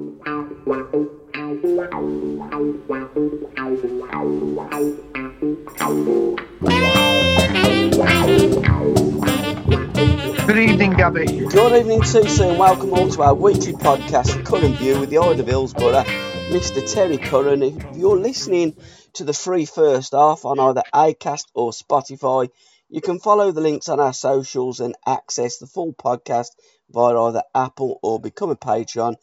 Good evening, Gabby. Good evening, TC, and welcome all to our weekly podcast, Curran View, with the Eye of Hillsborough, Mr. Terry Curran. If you're listening to the free first half on either Acast or Spotify, you can follow the links on our socials and access the full podcast via either Apple or become a Patreon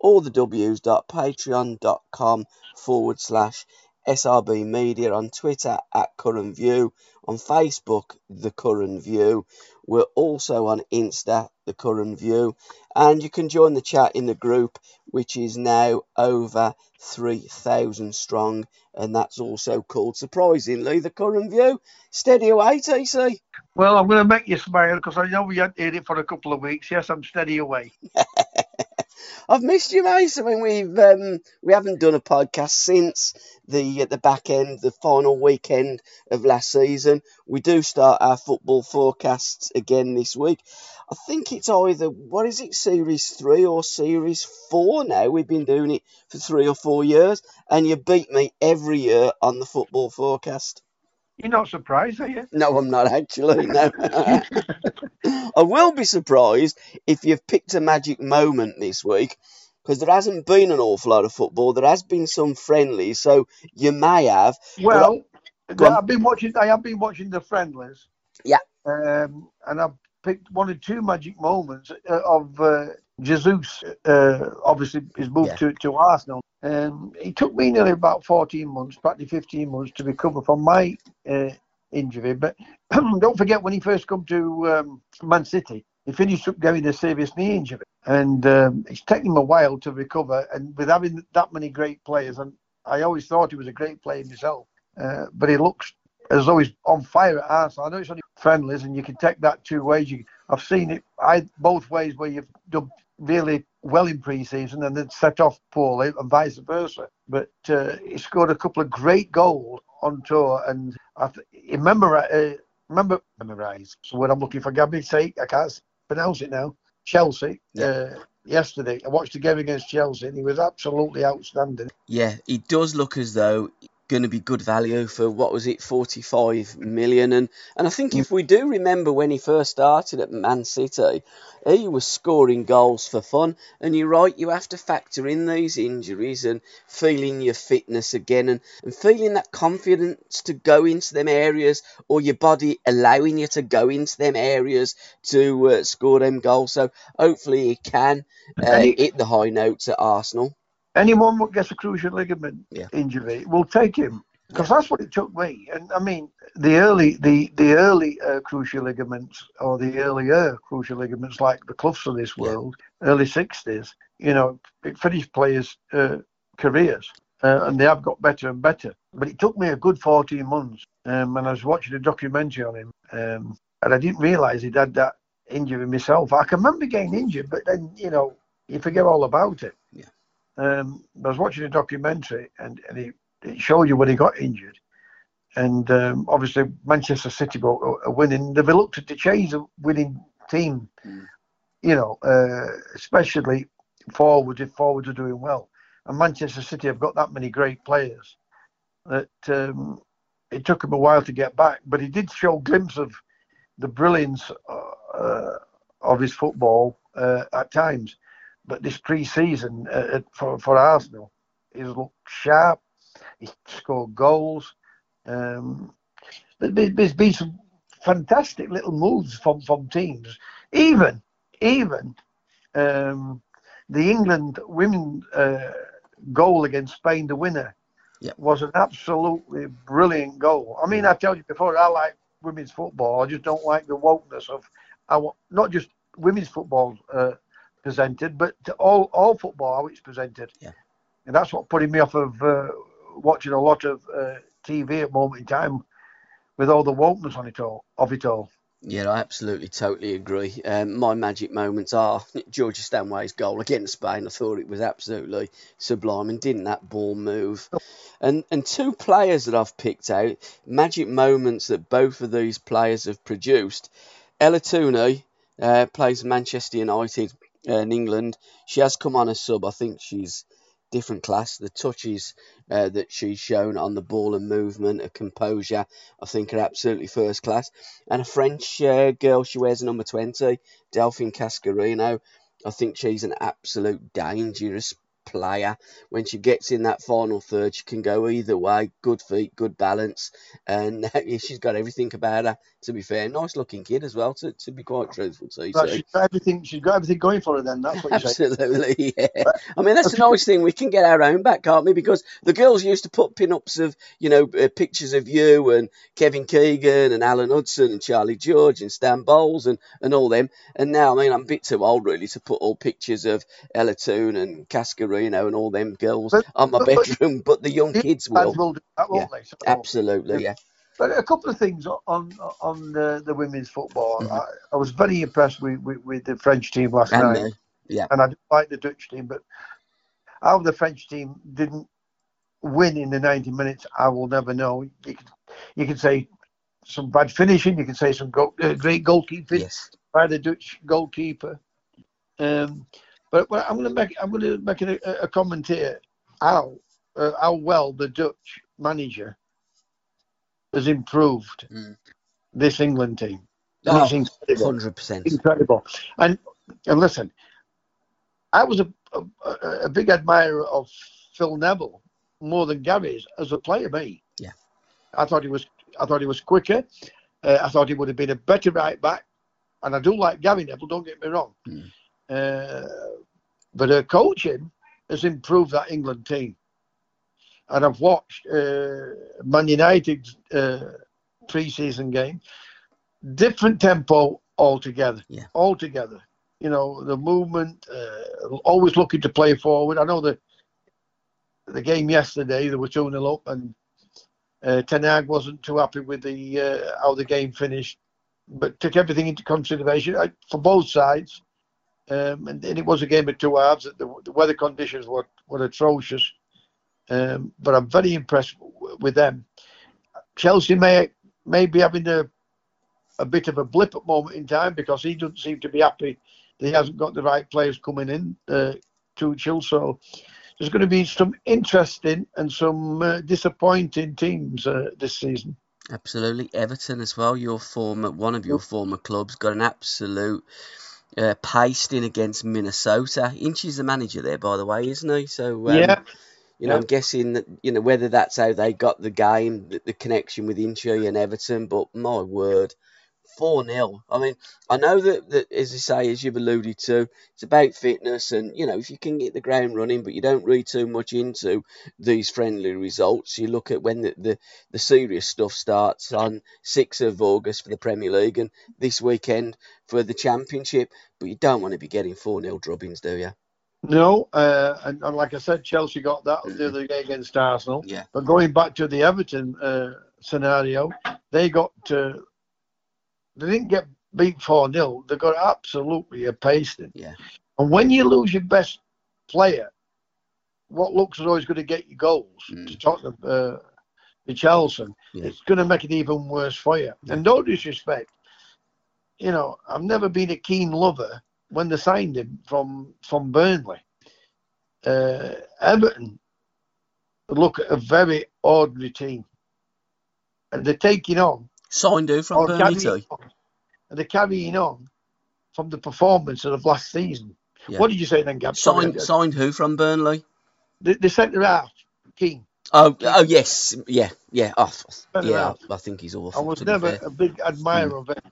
or the w's.patreon.com forward slash SRB Media on Twitter at Curran View, on Facebook, The Curran View. We're also on Insta, The Curran View, and you can join the chat in the group, which is now over 3,000 strong, and that's also called, surprisingly, The Curran View. Steady away, TC. Well, I'm going to make you smile because I know we hadn't heard it for a couple of weeks. Yes, I'm steady away. I've missed you, mate. I mean, we've um, we haven't done a podcast since the at the back end, the final weekend of last season. We do start our football forecasts again this week. I think it's either what is it, series three or series four now. We've been doing it for three or four years, and you beat me every year on the football forecast. You're not surprised, are you? No, I'm not actually. No. I will be surprised if you've picked a magic moment this week because there hasn't been an awful lot of football. There has been some friendlies, so you may have. Well, I've been watching. I have been watching the friendlies. Yeah. Um, and I've picked one or two magic moments uh, of uh, Jesus. Uh, obviously, his moved Yeah. to, to Arsenal. Um, it took me nearly about 14 months, practically 15 months, to recover from my uh, injury. But don't forget when he first come to um, Man City, he finished up getting a serious knee injury, and um, it's taken him a while to recover. And with having that many great players, and I always thought he was a great player himself, uh, but he looks as though he's on fire at Arsenal. I know it's only friendlies, and you can take that two ways. You, I've seen it I both ways where you've done really well in pre-season and then set off poorly, and vice versa. But uh, he scored a couple of great goals on tour, and I th- he remember uh, remember memorize. So what I'm looking for, Gabby's sake, I can't pronounce it now. Chelsea. Uh, yesterday, I watched the game against Chelsea, and he was absolutely outstanding. Yeah, it does look as though going to be good value for what was it, 45 million. And, and I think if we do remember when he first started at Man City, he was scoring goals for fun. And you're right, you have to factor in these injuries and feeling your fitness again and, and feeling that confidence to go into them areas or your body allowing you to go into them areas to uh, score them goals. So hopefully he can uh, hit the high notes at Arsenal. Anyone that gets a cruciate ligament Yeah. injury will take him because that's what it took me. And I mean, the early the the early uh, cruciate ligaments or the earlier cruciate ligaments, like the Cloughs of this Yeah. world, early sixties, you know, it finished players' uh, careers. Uh, and they have got better and better. But it took me a good 14 months. Um, and I was watching a documentary on him. Um, and I didn't realise he'd had that injury myself. I can remember getting injured, but then, you know, you forget all about it. Um, I was watching a documentary and, and it, it showed you when he got injured. And um, obviously, Manchester City were are winning. They've looked to change the winning team, Mm. you know, uh, especially forwards if forwards are doing well. And Manchester City have got that many great players that um, it took him a while to get back. But he did show a glimpse of the brilliance uh, uh, of his football uh, at times. But this pre-season uh, for for Arsenal, he's looked sharp. He scored goals. Um, there- there's been some fantastic little moves from, from teams. Even even um, the England women uh, goal against Spain, the winner, was an absolutely brilliant goal. I mean, I told you before, I like women's football. I just don't like the wokeness of our, not just women's football uh, presented, but to all all football how it's presented. Yeah. And that's what putting me off of uh, watching a lot of uh, TV at the moment in time with all the wokeness on it all of it all. Yeah, I absolutely, totally agree. Um, my magic moments are Georgia Stanway's goal against Spain. I thought it was absolutely sublime, and didn't that ball move? And and two players that I've picked out, magic moments that both of these players have produced. Ella Toone uh, plays Manchester United. Uh, in England. She has come on as sub. I think she's different class. The touches uh, that she's shown on the ball and movement, her composure, I think are absolutely first class. And a French uh, girl, she wears a number 20, Delphine Cascarino. I think she's an absolute dangerous player. When she gets in that final third, she can go either way. Good feet, good balance, and she's got everything about her. To be fair, nice looking kid as well. To, to be quite truthful to you, Right, she's got everything. She's got everything going for her. Then that's what you're saying. Absolutely, yeah. I mean, that's the nice thing. We can get our own back, can't we? Because the girls used to put pin-ups of, you know, uh, pictures of you and Kevin Keegan and Alan Hudson and Charlie George and Stan Bowles and, and all them. And now, I mean, I'm a bit too old really to put all pictures of Ella Toone and Cascarino and all them girls But- on my but- bedroom, but the young kids will. will do that, won't they? So- Absolutely, yeah. But a couple of things on on the, the women's football. Mhm. I, I was very impressed with, with, with the French team last And night. Yeah. and I didn't like the Dutch team. But how the French team didn't win in the 90 minutes, I will never know. You can you can say some bad finishing. You can say some go, uh, great goalkeeping Yes. by the Dutch goalkeeper. Um, but, but I'm going to make I'm going to make a, a comment here. How uh, how well the Dutch manager has improved Mm. this England team. Oh, incredible. Hundred percent. incredible. And and listen, I was a, a, a big admirer of Phil Neville more than Gary's as a player. Me, Yeah. I thought he was. I thought he was quicker. Uh, I thought he would have been a better right back. And I do like Gary Neville. Don't get me wrong. Mm. Uh, but her coaching has improved that England team. And I've watched uh, Man United's uh, pre-season game. Different tempo altogether. Yeah. Altogether. You know, the movement, uh, always looking to play forward. I know the the game yesterday, they were 2 0 up, and uh, Ten Hag wasn't too happy with the uh, how the game finished, but took everything into consideration uh, for both sides. Um, and, and it was a game of two halves. The, the weather conditions were, were atrocious. Um, but I'm very impressed w- with them. Chelsea may may be having a a bit of a blip at the moment in time because he doesn't seem to be happy that he hasn't got the right players coming in uh, to Chil. So there's going to be some interesting and some uh, disappointing teams uh, this season. Absolutely, Everton as well. Your former, one of your former clubs, got an absolute uh, pasting against Minnesota. Inch's the manager there, by the way, isn't he? So um, yeah, you know, yeah. I'm guessing that you know whether that's how they got the game, the, the connection with Inchy and Everton. But my word, four 0 I mean, I know that, that as you say, as you've alluded to, it's about fitness, and you know, if you can get the ground running, but you don't read too much into these friendly results. You look at when the the, the serious stuff starts on sixth of August for the Premier League, and this weekend for the Championship. But you don't want to be getting four 0 drubbings, do you? no, uh, and, and like I said, Chelsea got that the other day against Arsenal. Yeah. But going back to the Everton uh, scenario, they got uh, they didn't get beat 4 0. They got absolutely a pasting. Yeah. And when you lose your best player, what looks as though going to get you goals Mm. to Tottenham, uh, Richarlison, Yeah. it's going to make it even worse for you. Yeah. And no disrespect, you know, I've never been a keen lover when they signed him from from Burnley. Uh, Everton look at a very ordinary team, and they're taking on Signed who from or Burnley and they're carrying on from the performance of last season. Yeah. What did you say then, Gab? Signed, signed who from Burnley? the, the centre half, King. Oh, oh yes, yeah, yeah, oh, yeah. half. I think he's awful. I was never. Mm. a big admirer of it.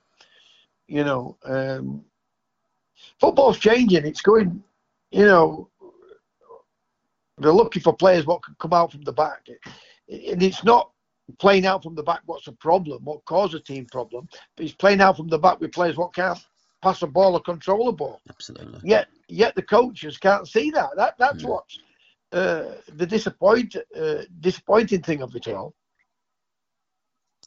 You know, um, football's changing. It's going, you know, they're looking for players what can come out from the back. And it's not playing out from the back what's the problem, what caused a team problem, but it's playing out from the back with players what can't pass a ball or control a ball. Absolutely. Yet, yet the coaches can't see that. That that's Mm. what's uh, the disappoint uh, disappointing thing of it all.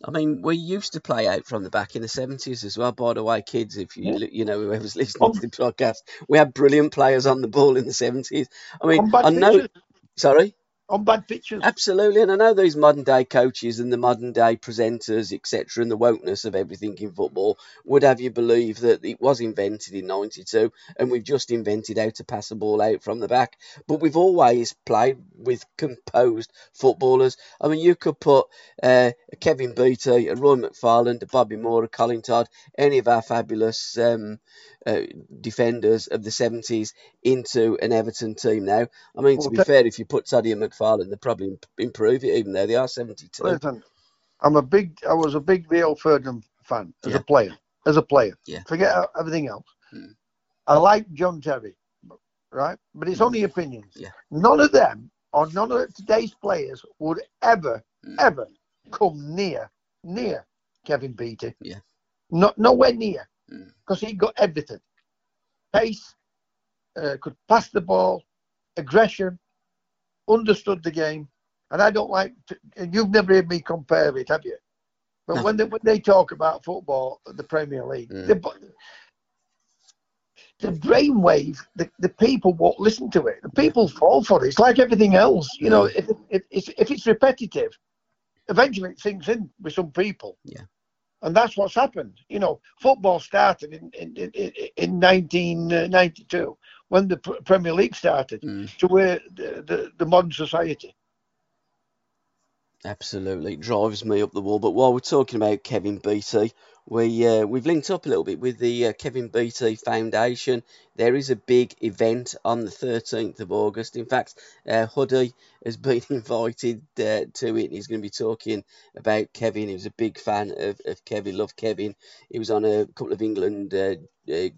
I mean, we used to play out from the back in the seventies as well. By the way, kids, if you Yeah. you know whoever's listening to the podcast, we had brilliant players on the ball in the seventies. I mean, I know. Sorry. On bad pitches. Absolutely, and I know these modern day coaches and the modern day presenters, etc., and the wokeness of everything in football would have you believe that it was invented in '92, and we've just invented how to pass a ball out from the back. But we've always played with composed footballers. I mean, you could put uh, Kevin Beattie, a Roy McFarland, a Bobby Moore, a Colin Todd, any of our fabulous um, uh, defenders of the 70s into an Everton team now. I mean, to be fair, if you put Toddy and McFarland, they'd probably improve it, even though they are 72. Listen, I'm a big, I was a big Rio Ferdinand fan as yeah. a player. As a player, yeah. Forget everything else. Hmm. I like John Terry, right? But it's hmm. only opinions. Yeah. None of them or none of today's players would ever, hmm. ever come near, near Kevin Beattie. Yeah. Not nowhere near because mm. he got everything pace, uh, could pass the ball, aggression, understood the game. And I don't like, to, you've never heard me compare it, have you? But no. when, they, when they talk about football, the Premier League, mm. the, the brainwave, the, the people won't listen to it. The people fall for it. It's like everything else. You know, if, if, if, if it's repetitive, eventually it sinks in with some people. Yeah and that's what's happened. You know, football started in in, in, in 1992 when the Premier League started mm. to where the, the, the modern society. Absolutely, drives me up the wall. But while we're talking about Kevin Beattie, we uh, we've linked up a little bit with the uh, Kevin Beattie Foundation. There is a big event on the 13th of August. In fact, uh, Huddy has been invited uh, to it. He's going to be talking about Kevin. He was a big fan of, of Kevin, loved Kevin. He was on a couple of England uh, uh,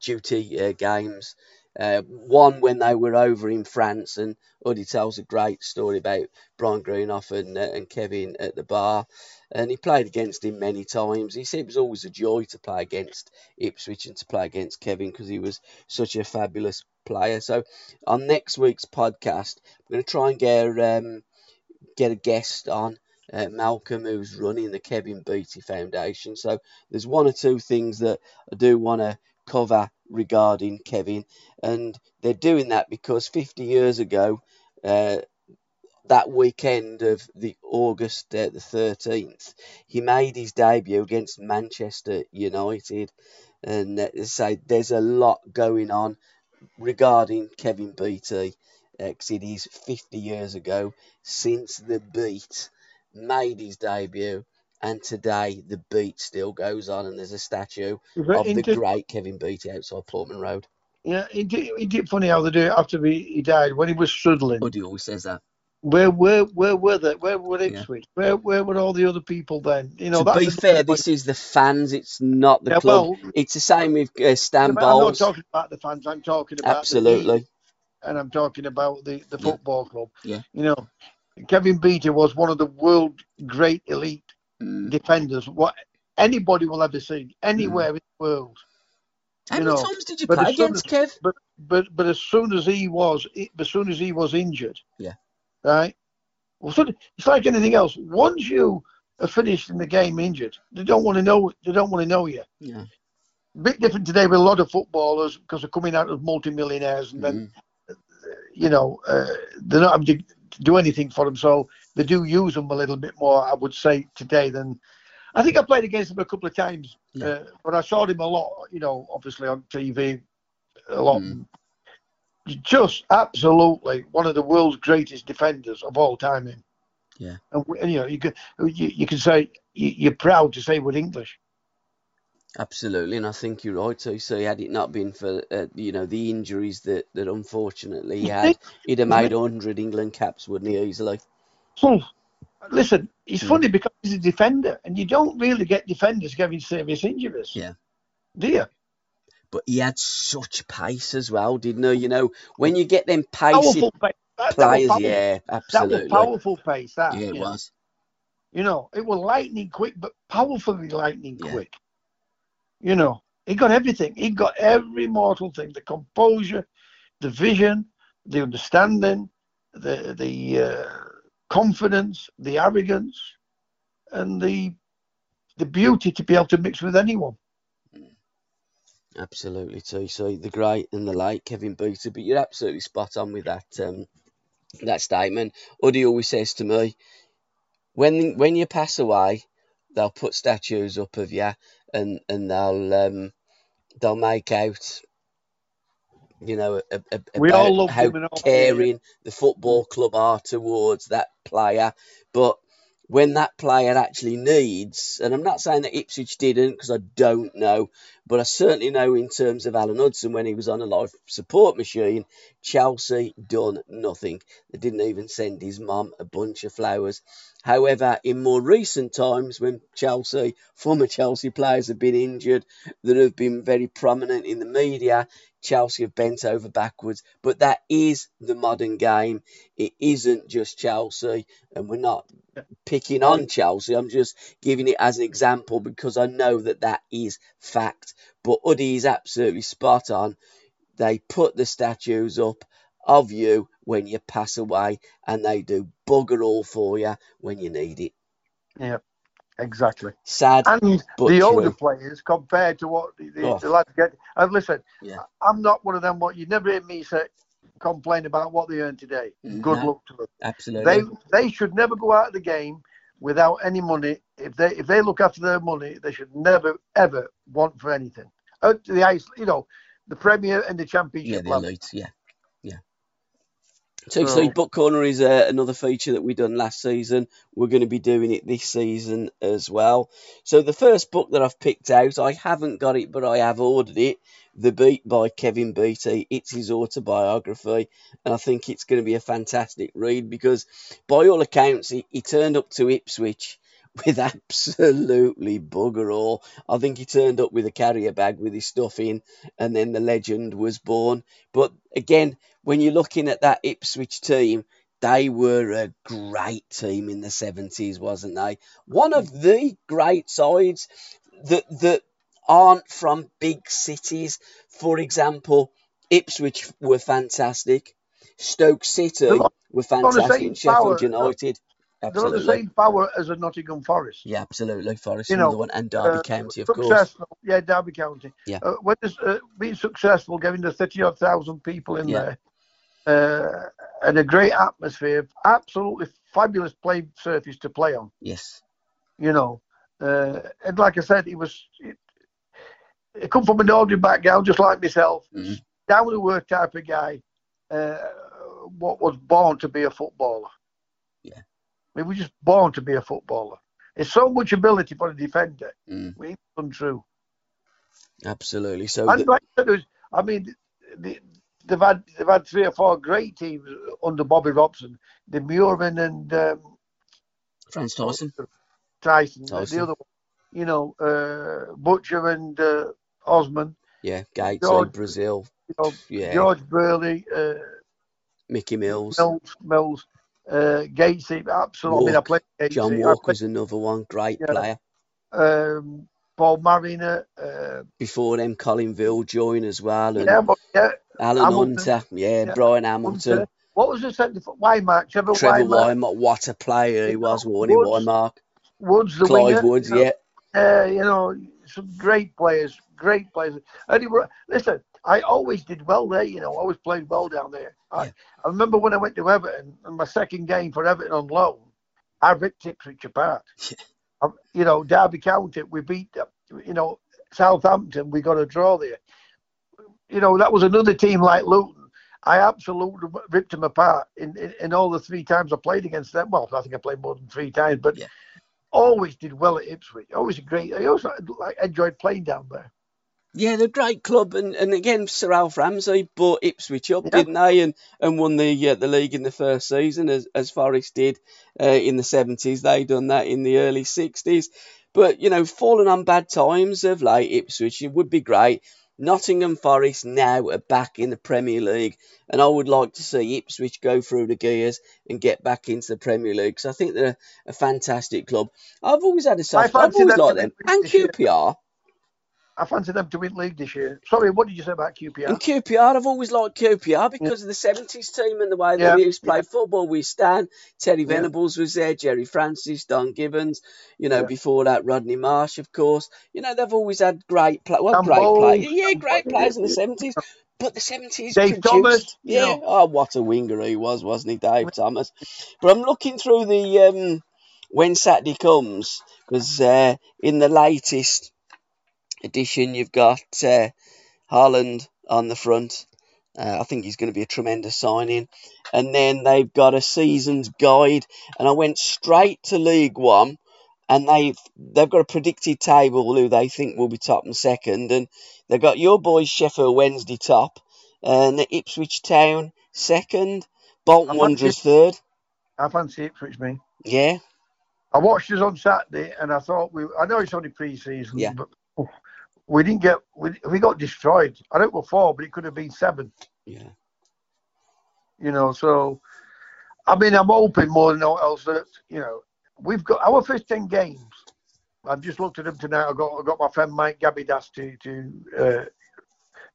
duty games. Uh, one when they were over in France, and Uddy tells a great story about Brian Greenhoff and, uh, and Kevin at the bar. And he played against him many times. He said it was always a joy to play against Ipswich and to play against Kevin because he was such a fabulous player. So, on next week's podcast, we're going to try and get um, get a guest on. Uh, Malcolm, who's running the Kevin Beattie Foundation. So there's one or two things that I do want to cover regarding Kevin, and they're doing that because 50 years ago, uh, that weekend of the August uh, the 13th, he made his debut against Manchester United, and uh, say there's a lot going on regarding Kevin Beattie. Because uh, it is 50 years ago since the beat made his debut and today the beat still goes on, and there's a statue of the great Kevin Beattie outside Portman Road. Yeah, it did, it did funny how they do it after he, he died when he was struggling. Buddy always says that. Where where where were they? Where were Ipswich? Yeah. Where where were all the other people then? You know. To be fair, this is the fans. It's not the yeah, club. Well, it's the same with uh, Stan I'm not talking about the fans. I'm talking about absolutely. and I'm talking about the the football yeah. club. Yeah. You know, Kevin Beattie was one of the world great elite mm. defenders what anybody will ever see anywhere mm. in the world. How many know. times did you but play against as, Kev? But but but as soon as he was as soon as he was injured, yeah, right. Well, so it's like anything else. Once you are finished in the game injured, they don't want to know. They don't want to know you. Yeah. bit different today with a lot of footballers because they're coming out of multimillionaires and mm. then, you know, uh, they're not having to do anything for them. So they do use them a little bit more, I would say, today than. I think I played against him a couple of times, yeah. uh, but I saw him a lot, you know, obviously on TV, a lot. Mm. Just absolutely one of the world's greatest defenders of all time. Yeah. And, and you know, you can you, you can say you, are proud to say we're English. Absolutely, and I think you're right too. So had it not been for uh, you know the injuries that, that unfortunately he had, he'd have made hundred England caps, wouldn't he? Easily. Hmm. Listen, it's mm. funny because he's a defender, and you don't really get defenders getting serious injuries. Yeah. Do you? But he had such pace as well, didn't he? You know, when you get them pacey pace. That, players, that yeah, absolutely. That was powerful pace. That yeah, it was. Know. You know, it was lightning quick, but powerfully lightning yeah. quick. You know, he got everything. He got every mortal thing: the composure, the vision, the understanding, the the uh, confidence, the arrogance, and the the beauty to be able to mix with anyone. Absolutely, too. So the great and the late Kevin Beattie, but you're absolutely spot on with that. Um, that statement. Uddy always says to me, when when you pass away, they'll put statues up of you, and and they'll um, they'll make out, you know, a, a, We about all love how him and all, caring the football mm. club are towards that player, but when that player actually needs, and I'm not saying that Ipswich didn't because I don't know, but I certainly know in terms of Alan Hudson when he was on a life support machine, Chelsea done nothing. They didn't even send his mum a bunch of flowers. However, in more recent times, when Chelsea, former Chelsea players have been injured that have been very prominent in the media, Chelsea have bent over backwards. But that is the modern game. It isn't just Chelsea, and we're not picking on Chelsea. I'm just giving it as an example because I know that that is fact. But Uddy is absolutely spot on. They put the statues up of you when you pass away, and they do bugger all for you when you need it. Yeah, exactly. Sad, And the true. older players compared to what the, Oh. the lads get. And listen, Yeah. I'm not one of them. What you never hear me say complain about what they earn today. Mm, Good No. luck to them. Absolutely. They they should never go out of the game without any money. If they if they look after their money, they should never ever want for anything. Out to the ice, you know, the Premier and the Championship. yeah, the elite. Yeah. So book corner is uh, another feature that we done last season. We're going to be doing it this season as well. So the first book that I've picked out, I haven't got it, but I have ordered it. The Beat by Kevin Beattie. It's his autobiography, and I think it's going to be a fantastic read because, by all accounts, he, he turned up to Ipswich with absolutely bugger all. I think he turned up with a carrier bag with his stuff in, and then the legend was born. But again, when you're looking at that Ipswich team, they were a great team in the 70s, wasn't they? One of the great sides that that aren't from big cities. For example, Ipswich were fantastic. Stoke City were fantastic. Sheffield power. United. They're not the same power as a Nottingham Forest. Yeah, absolutely. Forest, You another know, one, and Derby Uh, County, of course. successful, yeah, Derby County. Yeah. Uh, when it's uh, being successful, getting the thirty odd thousand people in Yeah. there, uh, and a great atmosphere, absolutely fabulous play surface to play on. Yes. You know, uh, and like I said, he was. It, it come from an ordinary background, just like myself, Mhm. down to earth type of guy. Uh, what was born to be a footballer. He was just born to be a footballer. It's so much ability for a defender. Mm, It's untrue. absolutely. So, And like I said, was, I mean, the, they've had they've had three or four great teams under Bobby Robson. The Muirman and um, Frans Thijssen. Thijssen, Thijssen. the other one, you know, uh, Butcher and uh, Osman, Yeah, Gates, George- Brazil. you know, Yeah, George Burley, uh, Mickey Mills. Mills, Mills, uh, Gatesy. Absolutely, I mean, I Walk. played Gatesy. John Walker's another one. Great Yeah. player. played, um, Paul Mariner. Uh, Before them, Colin Viljoen as well. And yeah, but yeah, Alan Hamilton. Hunter. Yeah, Yeah. Brian Hamilton. Hunter. what was the centre for? Trevor, Trevor. Whymark. What a player he was, wasn't he, Woods, Whymark? Woods, the Clive winger. Woods, you know, yeah. Uh, you know, some great players, great players. He were, listen, I always did well there. You know, I always played well down there. I, Yeah. I remember when I went to Everton, and my second game for Everton on loan, I ripped Ipswich apart. I, you know, Derby County, we beat, uh, you know, Southampton, we got a draw there. You know, that was another team like Luton. I absolutely ripped them apart in, in, in all the three times I played against them. Well, I think I played more than three times, but Yeah. always did well at Ipswich. Always a great. I also like enjoyed playing down there. Yeah, they're a great club, and, and again, Sir Alf Ramsey brought Ipswich up, Yeah. didn't they? And and won the uh, the league in the first season, as as Forest did uh, in the seventies. They done that in the early sixties. But you know, fallen on bad times of late, Ipswich. It would be great. Nottingham Forest now are back in the Premier League, and I would like to see Ipswich go through the gears and get back into the Premier League because I think they're a, a fantastic club. I've always had a soft. I've always them liked them, and. QPR. I fancy them to win league this year. Sorry, what did you say about QPR? And QPR, I've always liked QPR because of the 70s team and the way Yeah, they used to play football with Stan. Terry Yeah. Venables was there, Gerry Francis, Don Givens, you know, Yeah. before that, Rodney Marsh, of course. You know, they've always had great play. Well, great Bowles, players. Yeah, great players in the 70s. But the seventies Dave produced, Thomas, you yeah. know. Oh, what a winger he was, wasn't he, Dave Thomas? But I'm looking through the um, when Saturday comes because uh, in the latest edition you've got uh, Haaland on the front. Uh, I think he's going to be a tremendous signing. And then they've got a season's guide, and I went straight to League One, and they've they've got a predicted table who they think will be top and second, and they've got your boys Sheffield Wednesday top, and the Ipswich Town second, Bolton Wanderers third. I fancy Ipswich, me. Yeah, I watched us on Saturday, and I thought we. I know it's only pre-season, Yeah. but we didn't get. We, we got destroyed. I don't go four, but it could have been seven. yeah. You know, so I mean, I'm hoping more than all else that you know we've got our first ten games. I've just looked at them tonight. I got I got my friend Mike Gabidas to to uh,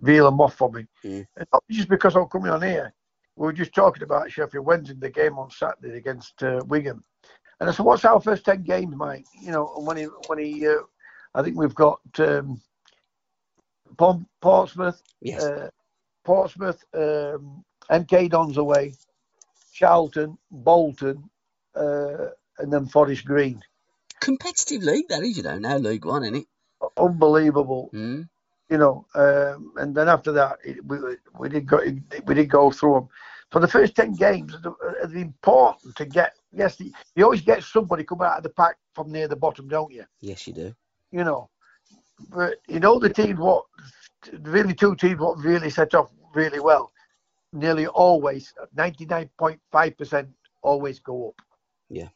reel them off for me. Mm. And not just because I'm coming on here. We were just talking about Sheffield Wednesday, the game on Saturday against uh, Wigan, and I said, "What's our first ten games, Mike?" You know, and when he when he, uh, I think we've got um, Portsmouth, Yes. uh, Portsmouth, um, MK Dons away, Charlton, Bolton, uh, and then Forest Green. Competitive league that is, you know, now League One, isn't it? Unbelievable, Mm. you know. Um, and then after that, it, we we did go we did go through them. So the first ten games are, are important to get. Yes, you, you always get somebody come out of the pack from near the bottom, don't you? Yes, you do. You know, but you know the teams what really two teams what really set off really well. Nearly always, ninety nine point five percent always go up. Yeah.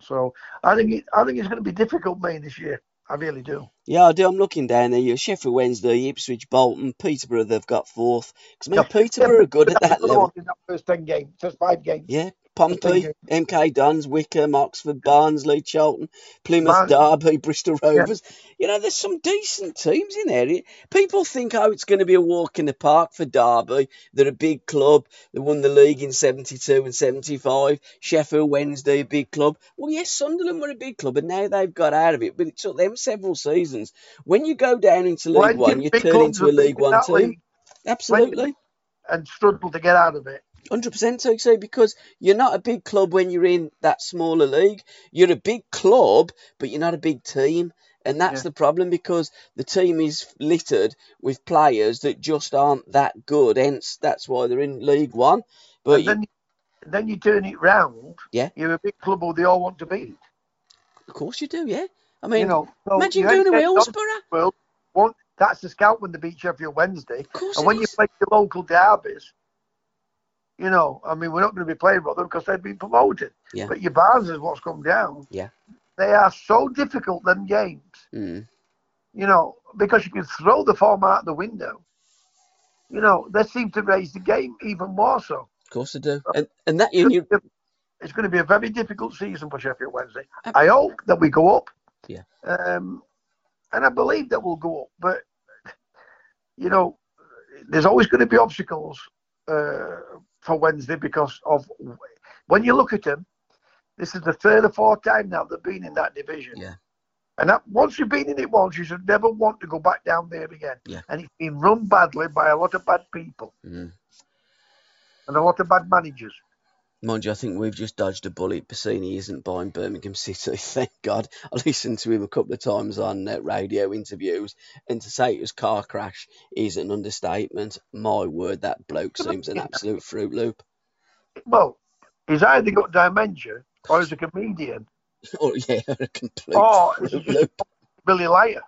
So I think it, I think it's going to be difficult, Maine, this year. I really do. Yeah, I do. I'm looking down there. you're Sheffield Wednesday, Ipswich, Bolton, Peterborough. They've got fourth. Because I mean, Yeah. Peterborough are good at that level. in that first ten games, first five games. Yeah, Pompey, MK Dons, Wycombe, Oxford, Barnsley, Charlton, Plymouth, Man- Derby, Bristol Rovers. You know, there's some decent teams in there. People think, oh, it's going to be a walk in the park for Derby. They're a big club. They won the league in 72 and 75. Sheffield Wednesday, a big club. Well, yes, Sunderland were a big club, and now they've got out of it. But it took them several seasons. When you go down into League Plenty One, you turn into a League One team. league Absolutely. and struggle to get out of it. Hundred percent, so because you're not a big club when you're in that smaller league. You're a big club, but you're not a big team, and that's Yeah. the problem because the team is littered with players that just aren't that good. Hence, that's why they're in League One. But you, then, then you turn it round. Yeah. You're a big club or they all want to beat. of course, you do, yeah. I mean, you know, so imagine you going to Hillsborough. Well, one, that's the scout when they beat Sheffield Wednesday. Of course, And when you play the local derbies, you know, I mean, we're not going to be playing Rotherham because they've been promoted. Yeah. But your Barnes is what's come down. Yeah. They are so difficult, them games, Mm, you know, because you can throw the form out the window. You know, they seem to raise the game even more so. of course, they do. And and that you, It's going to be a very difficult season for Sheffield Wednesday. I hope that we go up. Yeah. Um, and I believe that we'll go up. But, you know, there's always going to be obstacles uh, for Wednesday because of when you look at them, this is the third or fourth time now they've been in that division. Yeah. And that, once you've been in it once, you should never want to go back down there again. Yeah. And it's been run badly by a lot of bad people mm. and a lot of bad managers. Mind you, I think we've just dodged a bullet. Bassini isn't buying Birmingham City, thank God. I listened to him a couple of times on uh, radio interviews, and to say it was car crash is an understatement. My word, that bloke seems an absolute fruit loop. Well, he's either got dementia or he's a comedian Oh yeah, a complete he's fruit loop. Billy Liar.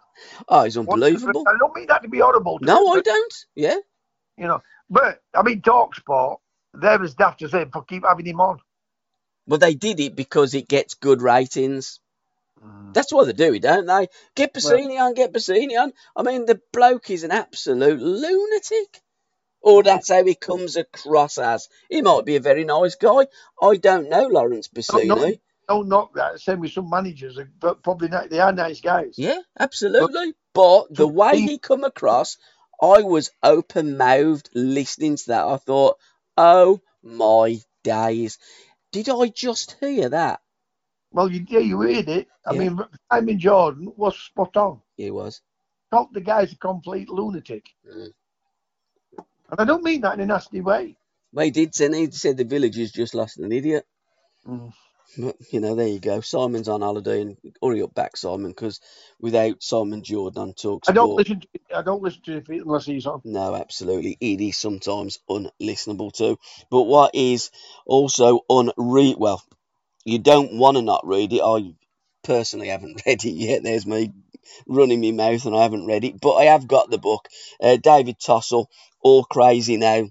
Oh, he's unbelievable. I don't mean that to be horrible. To No, him, I don't. Yeah, You know, but I mean, Talksport, they're as daft as him for keep having him on. but they did it because it gets good ratings. Mm. That's what they do don't they? Get Bassini on, get Bassini on. I mean, the bloke is an absolute lunatic. Or that's how he comes across as. He might be a very nice guy. I don't know Laurence Bassini. no. Don't knock that. Same with some managers, but probably not, they are nice guys. Yeah, absolutely. But the way he come across, I was open mouthed listening to that. I thought, oh my days. Did I just hear that? Well, you, yeah, you heard it. I Yeah. mean, Simon Jordan was spot on. He was. Thought the guy's a complete lunatic. Mm. And I don't mean that in a nasty way. Well, he did say he said the villagers just lost an idiot. Mm. But, you know, there you go. Simon's on holiday, and hurry up back, Simon, because without Simon Jordan on Talk I don't listen. To, I don't listen to it unless he's on. no, absolutely, it is sometimes unlistenable too. But what is also unread, well, you don't want to not read it. I personally haven't read it yet. There's me running my mouth, and I haven't read it, but I have got the book. Uh, David Tossell, All Crazy Now,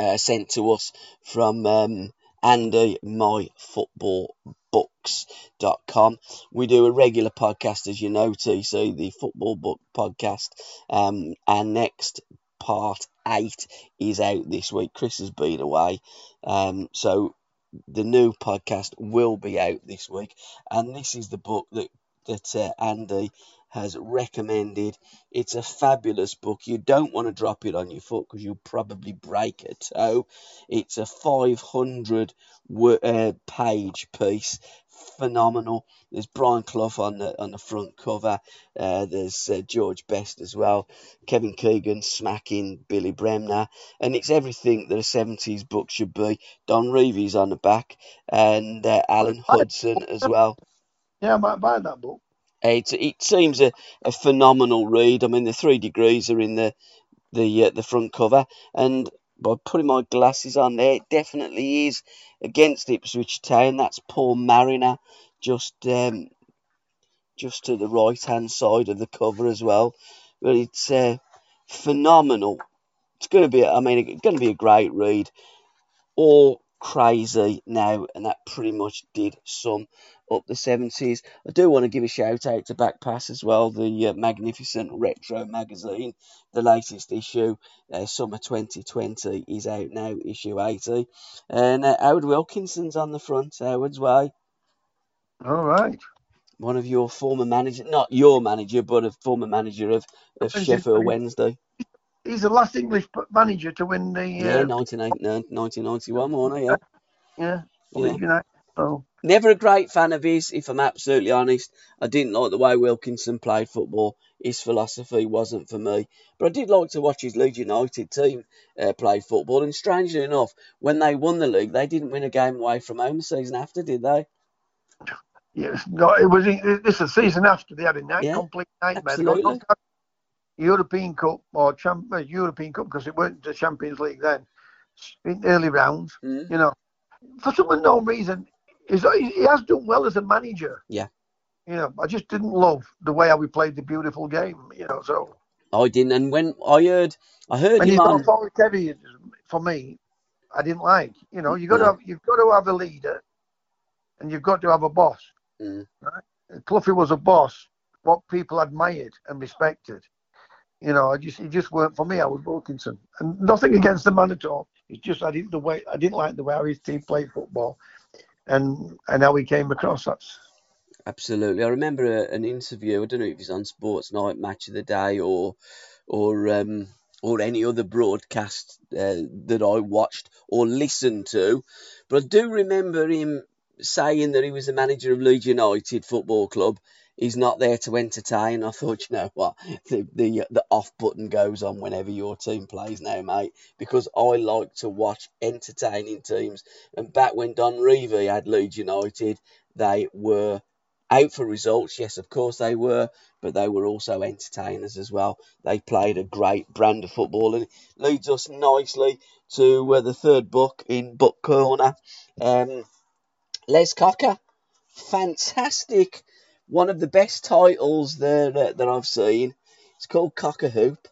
uh, sent to us from um, Andy myfootballbooks.com. We do a regular podcast, as you know, TC, the football book podcast. Um, our next part eight is out this week. Chris has been away, um, so the new podcast will be out this week, and this is the book that that uh, Andy has recommended. It's a fabulous book. You don't want to drop it on your foot because you'll probably break a toe. It's a 500 wo- uh, page piece. Phenomenal. There's Brian Clough on the on the front cover. Uh, there's uh, George Best as well. Kevin Keegan smacking Billy Bremner, and it's everything that a 70s book should be. Don Revie's on the back, and uh, Alan Hudson as well. Yeah, I might buy that book. It, it seems a, a phenomenal read. I mean, the three degrees are in the the uh, the front cover, and by putting my glasses on there, it definitely is against Ipswich Town. That's Paul Mariner, just um, just to the right hand side of the cover as well. But it's uh, phenomenal. It's going to be, I mean, it's going to be a great read. All crazy now, and that pretty much did sum up the 70s. I do want to give a shout out to Backpass as well, the uh, magnificent retro magazine, the latest issue, uh, summer 2020 is out now, issue 80. And uh, Howard Wilkinson's on the front, Howard's Way. All right. One of your former manager, not your manager, but a former manager of, of Sheffield. Wednesday. He's the last English manager to win the. Yeah, Uh, 1989, 1991, wasn't he? Yeah. yeah. Yeah. Leeds United. So Never a great fan of his, if I'm absolutely honest. I didn't like the way Wilkinson played football. His philosophy wasn't for me. But I did like to watch his Leeds United team uh, play football. And strangely enough, when they won the league, they didn't win a game away from home the season after, did they? yes, no, it was. This is the season after they had a night, Yeah, complete nightmare. They got knocked out European Cup or Champ, uh, European Cup because it weren't the Champions League then. In early rounds, Mm. you know, for some unknown reason, he's, he has done well as a manager. Yeah. You know, I just didn't love the way how we played the beautiful game. You know, so I didn't. And when I heard, I heard and him he's on. heavy for me. I didn't like. You know, you got to No. have you've got to have a leader, and you've got to have a boss. Mm. Right? Cloughie was a boss, what people admired and respected. You know, I just he just weren't for me. I was Wilkinson, and nothing against the man at all. It's just I didn't the way I didn't like the way his team played football, and and how he came across. That's Absolutely. I remember a, an interview. I don't know if it was on Sports Night, Match of the Day, or or um, or any other broadcast uh, that I watched or listened to, but I do remember him saying that he was the manager of Leeds United Football Club. He's not there to entertain. I thought, you know what, the the the off button goes on whenever your team plays now, mate, because I like to watch entertaining teams. And back when Don Revie had Leeds United, they were out for results. Yes, of course they were, but they were also entertainers as well. They played a great brand of football, and it leads us nicely to uh, the third book in Book Corner. Um, Les Cocker, fantastic, one of the best titles that uh, that I've seen. It's called Cocker Hoop.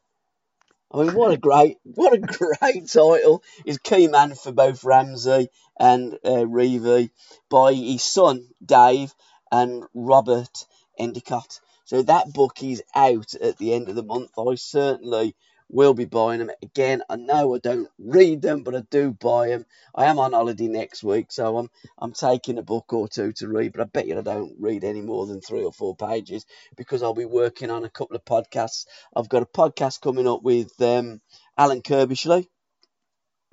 I mean, what a great, what a great title! He's key man for both Ramsey and uh, Revie by his son Dave and Robert Endicott. So that book is out at the end of the month. I certainly will be buying them. Again, I know I don't read them, but I do buy them. I am on holiday next week, so I'm I'm taking a book or two to read, but I bet you I don't read any more than three or four pages because I'll be working on a couple of podcasts. I've got a podcast coming up with um, Alan Curbishley.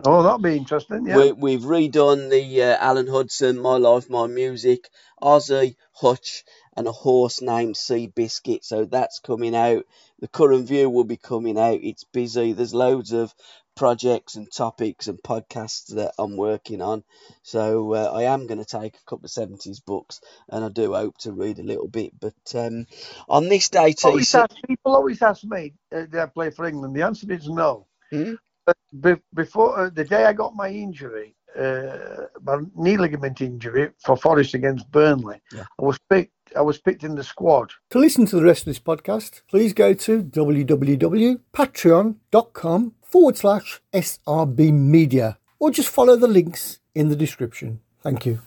oh, that'll be interesting. Yeah. We, we've redone the uh, Alan Hudson, My Life, My Music, Ozzy, Hutch, and a horse named Seabiscuit. So that's coming out. The Curran View will be coming out. It's busy. There's loads of projects and topics and podcasts that I'm working on. So uh, I am going to take a couple of 70s books and I do hope to read a little bit. But um, on this day, always ask, people always ask me, uh, did I play for England? The answer is no. Hmm? But be, before uh, the day I got my injury, uh, my knee ligament injury for Forest against Burnley, Yeah. I was picked. I was picked in the squad. To listen to the rest of this podcast, please go to www.patreon.com forward slash SRB Media or just follow the links in the description. Thank you.